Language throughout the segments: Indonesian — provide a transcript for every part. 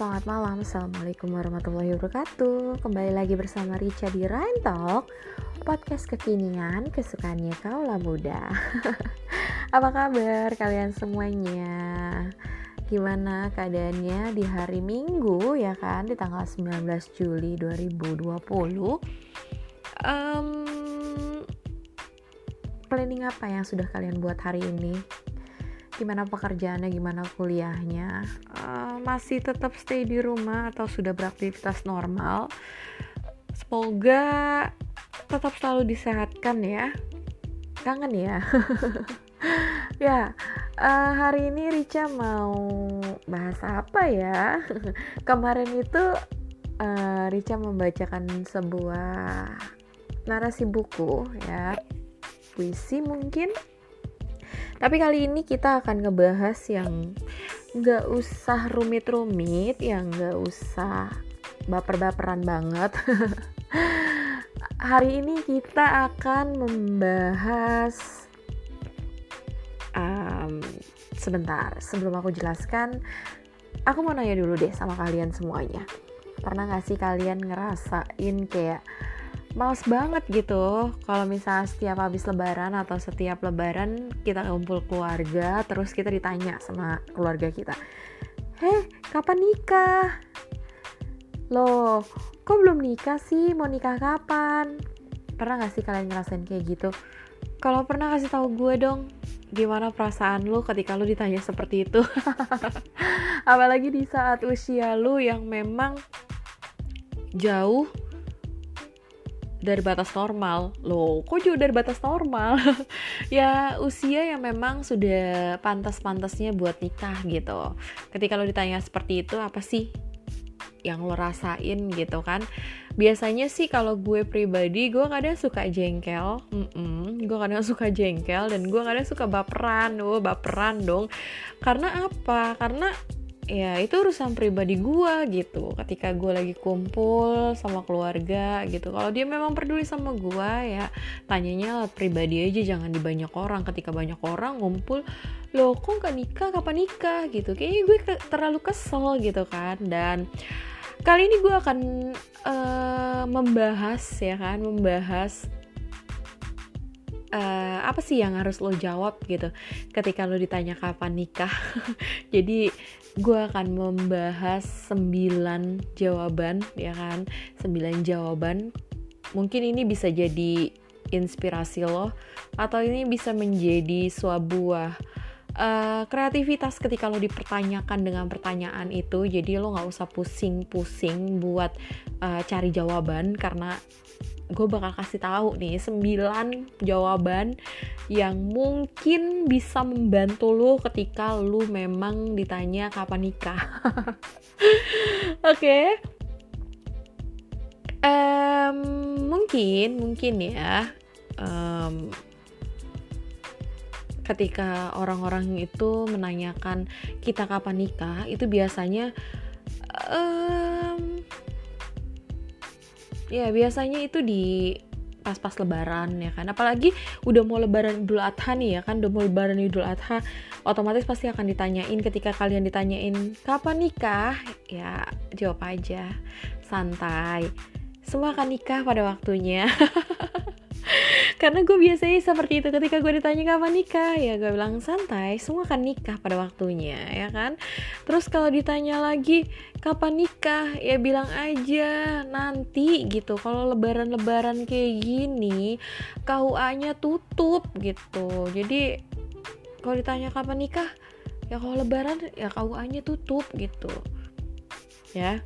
selamat malam. Assalamualaikum warahmatullahi wabarakatuh. Kembali lagi bersama Rica di Rhyme Talk Podcast kekinian kesukaannya kaulah muda. Apa kabar kalian semuanya? Gimana keadaannya di hari Minggu ya kan? Di tanggal 19 Juli 2020 um, Planning apa yang sudah kalian buat hari ini? gimana pekerjaannya, gimana kuliahnya, masih tetap stay di rumah atau sudah beraktivitas normal. Semoga tetap selalu disehatkan ya. Kangen ya. ya, uh, hari ini Rica mau bahas apa ya? Kemarin itu uh, Rica membacakan sebuah narasi buku ya, puisi mungkin tapi kali ini kita akan ngebahas yang nggak usah rumit-rumit, yang nggak usah baper-baperan banget. Hari ini kita akan membahas um, sebentar sebelum aku jelaskan. Aku mau nanya dulu deh sama kalian semuanya. Pernah gak sih kalian ngerasain kayak males banget gitu. Kalau misalnya setiap habis lebaran atau setiap lebaran kita kumpul keluarga terus kita ditanya sama keluarga kita heh kapan nikah? Loh kok belum nikah sih? Mau nikah kapan? Pernah gak sih kalian ngerasain kayak gitu? Kalau pernah kasih tahu gue dong gimana perasaan lu ketika lu ditanya seperti itu? Apalagi di saat usia lu yang memang jauh dari batas normal. Loh kok jauh dari batas normal? Ya usia yang memang sudah pantas-pantasnya buat nikah gitu. Ketika lo ditanya seperti itu apa sih yang lo rasain gitu kan? Biasanya sih kalau gue pribadi gue kadang suka jengkel. Mm -mm, gue kadang suka jengkel dan gue kadang suka baperan. Oh baperan dong. Karena apa? Karena ya itu urusan pribadi gue gitu. Ketika gue lagi kumpul sama keluarga gitu. Kalau dia memang peduli sama gue ya tanyanya pribadi aja. Jangan di banyak orang. Ketika banyak orang ngumpul lo kok gak nikah? Kapan nikah? gitu. Kayaknya gue terlalu kesel gitu kan. Dan kali ini gue akan uh, membahas ya kan membahas uh, apa sih yang harus lo jawab gitu. Ketika lo ditanya kapan nikah. Jadi gue akan membahas 9 jawaban ya kan? 9 jawaban. Mungkin ini bisa jadi inspirasi lo atau ini bisa menjadi sebuah uh, kreativitas ketika lo dipertanyakan dengan pertanyaan itu. Jadi lo nggak usah pusing-pusing buat uh, cari jawaban karena gue bakal kasih tahu nih 9 jawaban yang mungkin bisa membantu lo ketika lo memang ditanya kapan nikah. Oke. okay. Um, mungkin mungkin ya um, ketika orang-orang itu menanyakan kita kapan nikah itu biasanya um, ya biasanya itu di pas-pas lebaran ya kan. Apalagi udah mau lebaran idul adha nih ya kan udah mau lebaran idul adha otomatis pasti akan ditanyain ketika kalian ditanyain kapan nikah? Ya jawab aja santai. Semua akan nikah pada waktunya karena gue biasanya seperti itu ketika gue ditanya kapan nikah ya gue bilang santai semua akan nikah pada waktunya ya kan? Terus kalau ditanya lagi kapan nikah? Ya bilang aja nanti gitu. Kalau lebaran-lebaran kayak gini KUA-nya tutup gitu. Jadi kalau ditanya kapan nikah ya kalau lebaran ya KUA-nya tutup gitu. Ya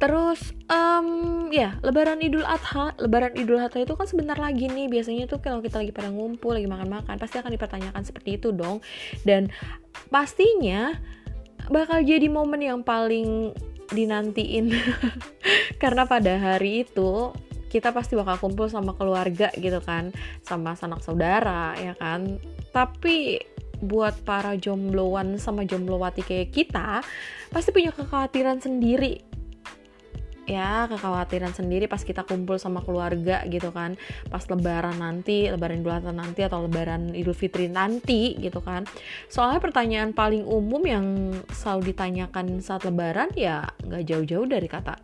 Terus um, ya Lebaran Idul Adha, Lebaran Idul Adha itu kan sebentar lagi nih. Biasanya tuh kalau kita lagi pada ngumpul, lagi makan-makan, pasti akan dipertanyakan seperti itu dong. Dan pastinya bakal jadi momen yang paling dinantiin karena pada hari itu kita pasti bakal kumpul sama keluarga gitu kan, sama sanak saudara ya kan. Tapi buat para jombloan sama jomblowati kayak kita pasti punya kekhawatiran sendiri ya kekhawatiran sendiri pas kita kumpul sama keluarga gitu kan. Pas lebaran nanti lebaran idul adha nanti atau lebaran idul fitri nanti gitu kan. Soalnya pertanyaan paling umum yang selalu ditanyakan saat lebaran ya nggak jauh-jauh dari kata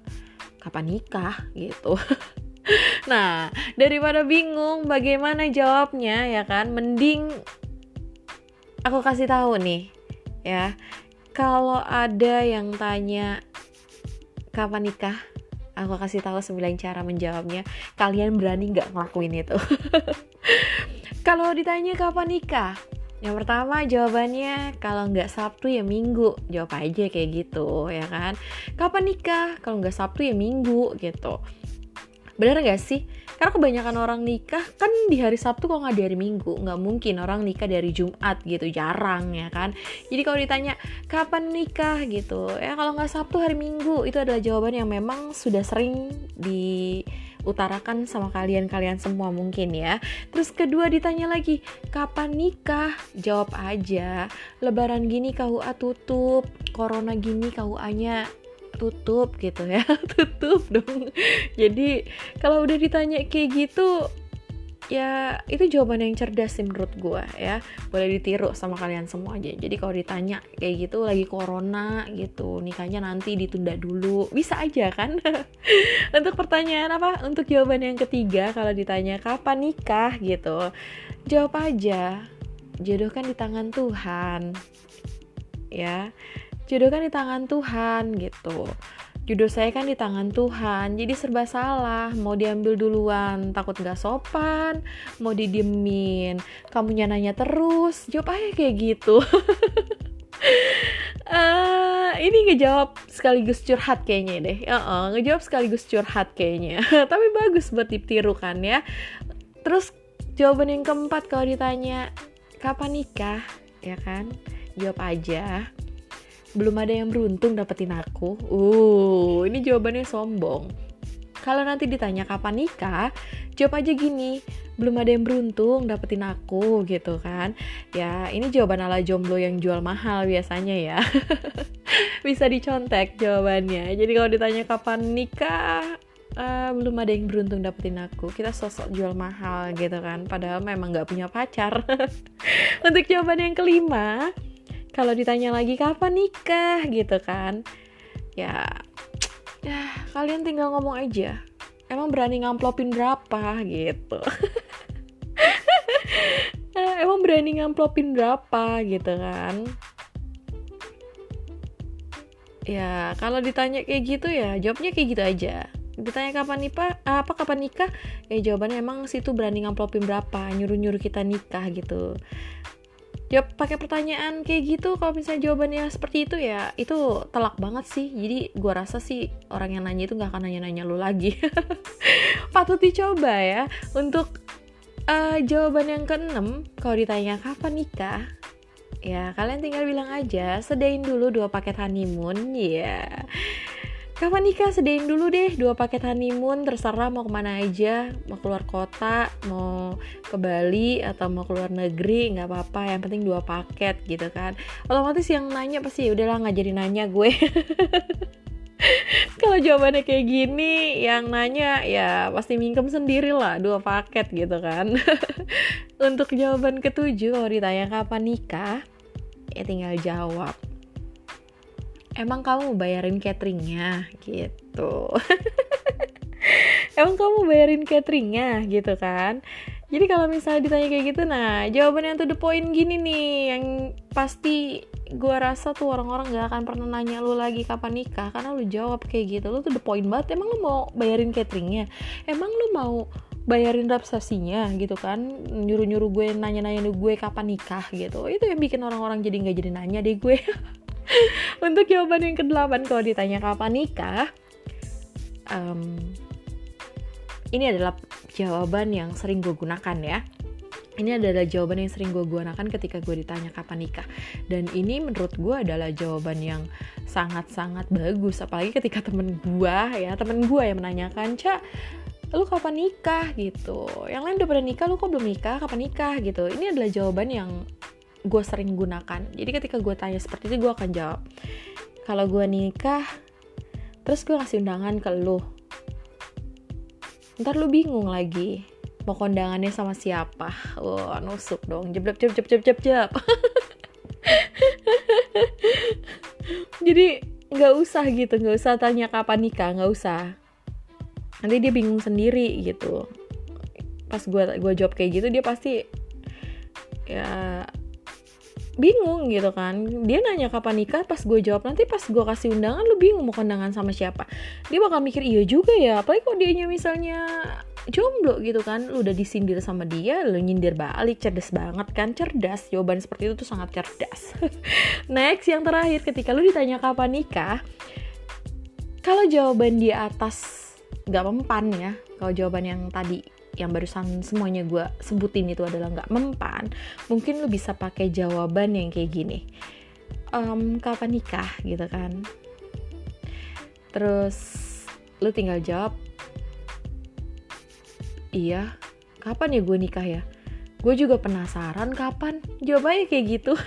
kapan nikah? gitu. Nah daripada bingung bagaimana jawabnya ya kan mending aku kasih tahu nih ya. Kalau ada yang tanya kapan nikah? Aku kasih tahu 9 cara menjawabnya. Kalian berani nggak ngelakuin itu? Kalau ditanya kapan nikah? Yang pertama jawabannya kalau nggak Sabtu ya Minggu. Jawab aja kayak gitu ya kan? Kapan nikah? Kalau nggak Sabtu ya Minggu gitu. Bener nggak sih karena kebanyakan orang nikah kan di hari Sabtu kok nggak di hari Minggu nggak mungkin orang nikah dari Jumat gitu jarang ya kan? Jadi kalau ditanya kapan nikah? gitu. Ya kalau nggak Sabtu hari Minggu itu adalah jawaban yang memang sudah sering diutarakan sama kalian-kalian semua mungkin ya. Terus kedua ditanya lagi kapan nikah? Jawab aja lebaran gini KUA tutup corona gini KUA-nya tutup gitu ya tutup dong. Jadi kalau udah ditanya kayak gitu ya itu jawaban yang cerdas sih menurut gue ya. Boleh ditiru sama kalian semua aja. Jadi kalau ditanya kayak gitu lagi corona gitu nikahnya nanti ditunda dulu bisa aja kan? Untuk pertanyaan apa? Untuk jawaban yang ketiga kalau ditanya kapan nikah gitu jawab aja. Jodoh kan di tangan Tuhan ya jodoh kan di tangan Tuhan gitu. Jodoh saya kan di tangan Tuhan jadi serba salah. Mau diambil duluan takut gak sopan. Mau didiemin kamu nanya terus. Jawab aja kayak gitu. Uh, ini ngejawab sekaligus curhat kayaknya deh. Uh -uh, ngejawab sekaligus curhat kayaknya. Tapi bagus buat ditiru kan ya. Terus jawaban yang keempat kalau ditanya kapan nikah? Ya kan? Jawab aja belum ada yang beruntung dapetin aku. Uh, ini jawabannya sombong. Kalau nanti ditanya kapan nikah, jawab aja gini, belum ada yang beruntung dapetin aku gitu kan. Ya, ini jawaban ala jomblo yang jual mahal biasanya ya. Bisa dicontek jawabannya. Jadi kalau ditanya kapan nikah, uh, belum ada yang beruntung dapetin aku kita sosok jual mahal gitu kan padahal memang nggak punya pacar untuk jawaban yang kelima kalau ditanya lagi kapan nikah? gitu kan. Ya ya kalian tinggal ngomong aja. Emang berani ngamplopin berapa? Gitu. Emang berani ngamplopin berapa? Gitu kan. Ya kalau ditanya kayak gitu ya jawabnya kayak gitu aja. Ditanya kapan nikah apa kapan nikah? Ya jawabannya emang situ berani ngamplopin berapa nyuruh nyuruh kita nikah gitu jawab pakai pertanyaan kayak gitu kalau misalnya jawabannya seperti itu ya itu telak banget sih. Jadi gua rasa sih orang yang nanya itu nggak akan nanya-nanya lu lagi. Patut dicoba ya. Untuk uh, jawaban yang keenam kalau ditanya kapan nikah ya kalian tinggal bilang aja sedain dulu dua paket honeymoon ya yeah kapan nikah? Sedain dulu deh. Dua paket honeymoon terserah mau ke mana aja. Mau keluar kota mau ke Bali atau mau keluar negeri nggak apa-apa. Yang penting dua paket gitu kan. Otomatis yang nanya pasti ya udahlah nggak jadi nanya gue. Kalau jawabannya kayak gini yang nanya ya pasti mingkem sendiri lah dua paket gitu kan. Untuk jawaban ketujuh kalau ditanya kapan nikah ya tinggal jawab emang kamu bayarin cateringnya? Gitu. Emang kamu bayarin cateringnya? Gitu kan. Jadi kalau misalnya ditanya kayak gitu nah jawaban yang tuh the point gini nih yang pasti gue rasa tuh orang-orang gak akan pernah nanya lu lagi kapan nikah karena lu jawab kayak gitu lu tuh the point banget. Emang lu mau bayarin cateringnya? Emang lu mau bayarin resepsinya gitu kan. Nyuruh-nyuruh gue nanya-nanya gue kapan nikah gitu. Itu yang bikin orang-orang jadi nggak jadi nanya deh gue Untuk jawaban yang kedelapan kalau ditanya kapan nikah, um, ini adalah jawaban yang sering gue gunakan ya. Ini adalah jawaban yang sering gue gunakan ketika gue ditanya kapan nikah. Dan ini menurut gue adalah jawaban yang sangat-sangat bagus. Apalagi ketika temen gue ya, temen gue yang menanyakan, Cak, lu kapan nikah gitu. Yang lain udah pada nikah, lu kok belum nikah, kapan nikah gitu. Ini adalah jawaban yang gue sering gunakan. Jadi ketika gue tanya seperti itu gue akan jawab kalau gue nikah terus gue kasih undangan ke lu ntar lu bingung lagi mau kondangannya sama siapa. Wah nusuk dong. Jeblep jeb jeb jeb jeb jeb jadi nggak usah gitu nggak usah tanya kapan nikah nggak usah. Nanti dia bingung sendiri gitu. Pas gue gue jawab kayak gitu dia pasti ya bingung gitu kan. Dia nanya kapan nikah pas gue jawab nanti pas gue kasih undangan lu bingung mau kondangan sama siapa. Dia bakal mikir iya juga ya apalagi kok dia misalnya jomblo gitu kan. Lu udah disindir sama dia lu nyindir balik cerdas banget kan. Cerdas jawaban seperti itu tuh sangat cerdas. Next yang terakhir ketika lu ditanya kapan nikah kalau jawaban di atas gak mempan ya kalau jawaban yang tadi yang barusan semuanya gue sebutin itu adalah nggak mempan mungkin lu bisa pakai jawaban yang kayak gini. Um, kapan nikah gitu kan. Terus lu tinggal jawab iya kapan ya gue nikah ya? Gue juga penasaran kapan. Jawabannya kayak gitu.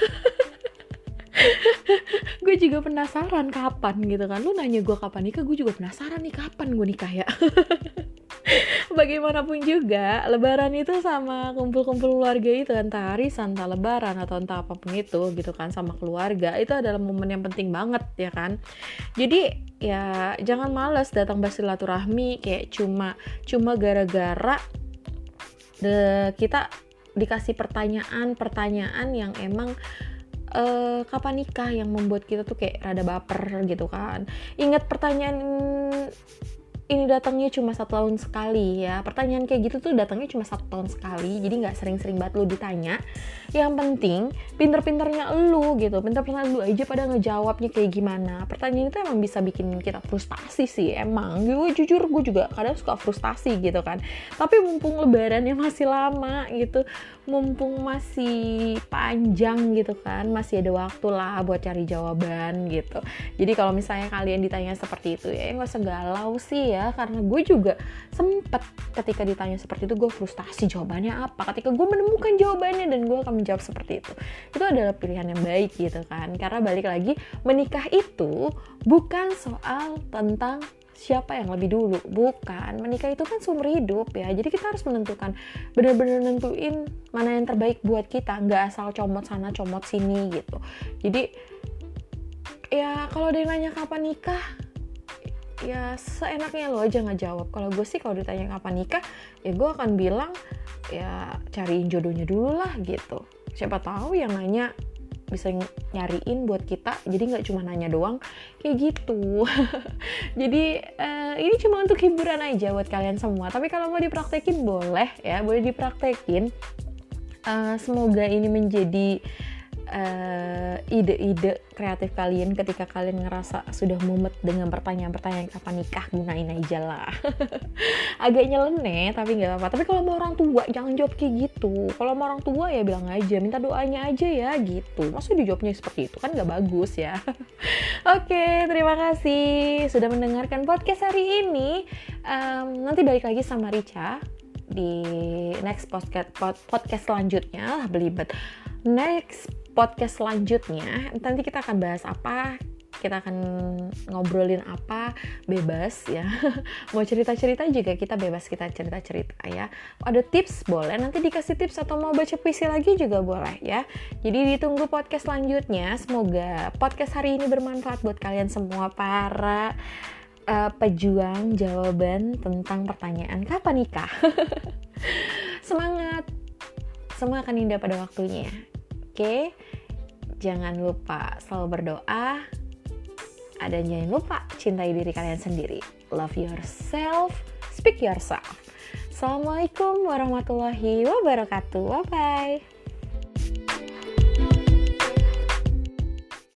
Gue juga penasaran kapan gitu kan. Lu nanya gue kapan nikah gue juga penasaran nih kapan gue nikah ya bagaimanapun juga lebaran itu sama kumpul-kumpul keluarga itu entah arisan entah lebaran atau entah apa pun itu gitu kan sama keluarga itu adalah momen yang penting banget ya kan? Jadi ya jangan males datang bersilaturahmi kayak cuma cuma gara-gara kita dikasih pertanyaan-pertanyaan yang emang uh, kapan nikah yang membuat kita tuh kayak rada baper gitu kan. Ingat pertanyaan ini datangnya cuma satu tahun sekali ya. Pertanyaan kayak gitu tuh datangnya cuma satu tahun sekali jadi nggak sering-sering banget lu ditanya. Yang penting pinter-pinternya lu gitu pinter-pinter lu aja pada ngejawabnya kayak gimana. Pertanyaan itu emang bisa bikin kita frustasi sih emang. Gue jujur gue juga kadang suka frustasi gitu kan. Tapi mumpung lebarannya masih lama gitu mumpung masih panjang gitu kan masih ada waktu lah buat cari jawaban gitu. Jadi kalau misalnya kalian ditanya seperti itu ya nggak usah galau sih ya ya karena gue juga sempet ketika ditanya seperti itu gue frustasi jawabannya apa. Ketika gue menemukan jawabannya dan gue akan menjawab seperti itu. Itu adalah pilihan yang baik gitu kan. Karena balik lagi menikah itu bukan soal tentang siapa yang lebih dulu. Bukan. Menikah itu kan seumur hidup ya. Jadi kita harus menentukan benar-benar nentuin mana yang terbaik buat kita. Nggak asal comot sana comot sini gitu. Jadi ya kalau dia nanya kapan nikah ya seenaknya lo aja nggak jawab kalau gue sih kalau ditanya kapan nikah ya gue akan bilang ya cariin jodohnya dulu lah gitu. Siapa tahu yang nanya bisa nyariin buat kita jadi nggak cuma nanya doang kayak gitu. Jadi uh, ini cuma untuk hiburan aja buat kalian semua. Tapi kalau mau dipraktekin boleh ya boleh dipraktekin. Uh, semoga ini menjadi ide-ide uh, kreatif kalian ketika kalian ngerasa sudah mumet dengan pertanyaan-pertanyaan kapan nikah? gunain aja lah. Agak nyeleneh tapi nggak apa-apa. Tapi kalau mau orang tua jangan jawab kayak gitu. Kalau mau orang tua ya bilang aja minta doanya aja ya gitu. Maksud dijawabnya seperti itu kan nggak bagus ya. Oke okay, terima kasih sudah mendengarkan podcast hari ini. Um, nanti balik lagi sama Rica di next podcast podcast selanjutnya. Lah belibet. Next podcast selanjutnya nanti kita akan bahas apa kita akan ngobrolin apa bebas ya. Mau cerita cerita juga kita bebas kita cerita cerita ya. Ada tips boleh nanti dikasih tips atau mau baca puisi lagi juga boleh ya. Jadi ditunggu podcast selanjutnya semoga podcast hari ini bermanfaat buat kalian semua para uh, pejuang jawaban tentang pertanyaan kapan nikah? Semangat! Semua akan indah pada waktunya Oke, jangan lupa selalu berdoa. Dan jangan lupa cintai diri kalian sendiri. Love yourself, speak yourself. Assalamualaikum warahmatullahi wabarakatuh. Bye bye.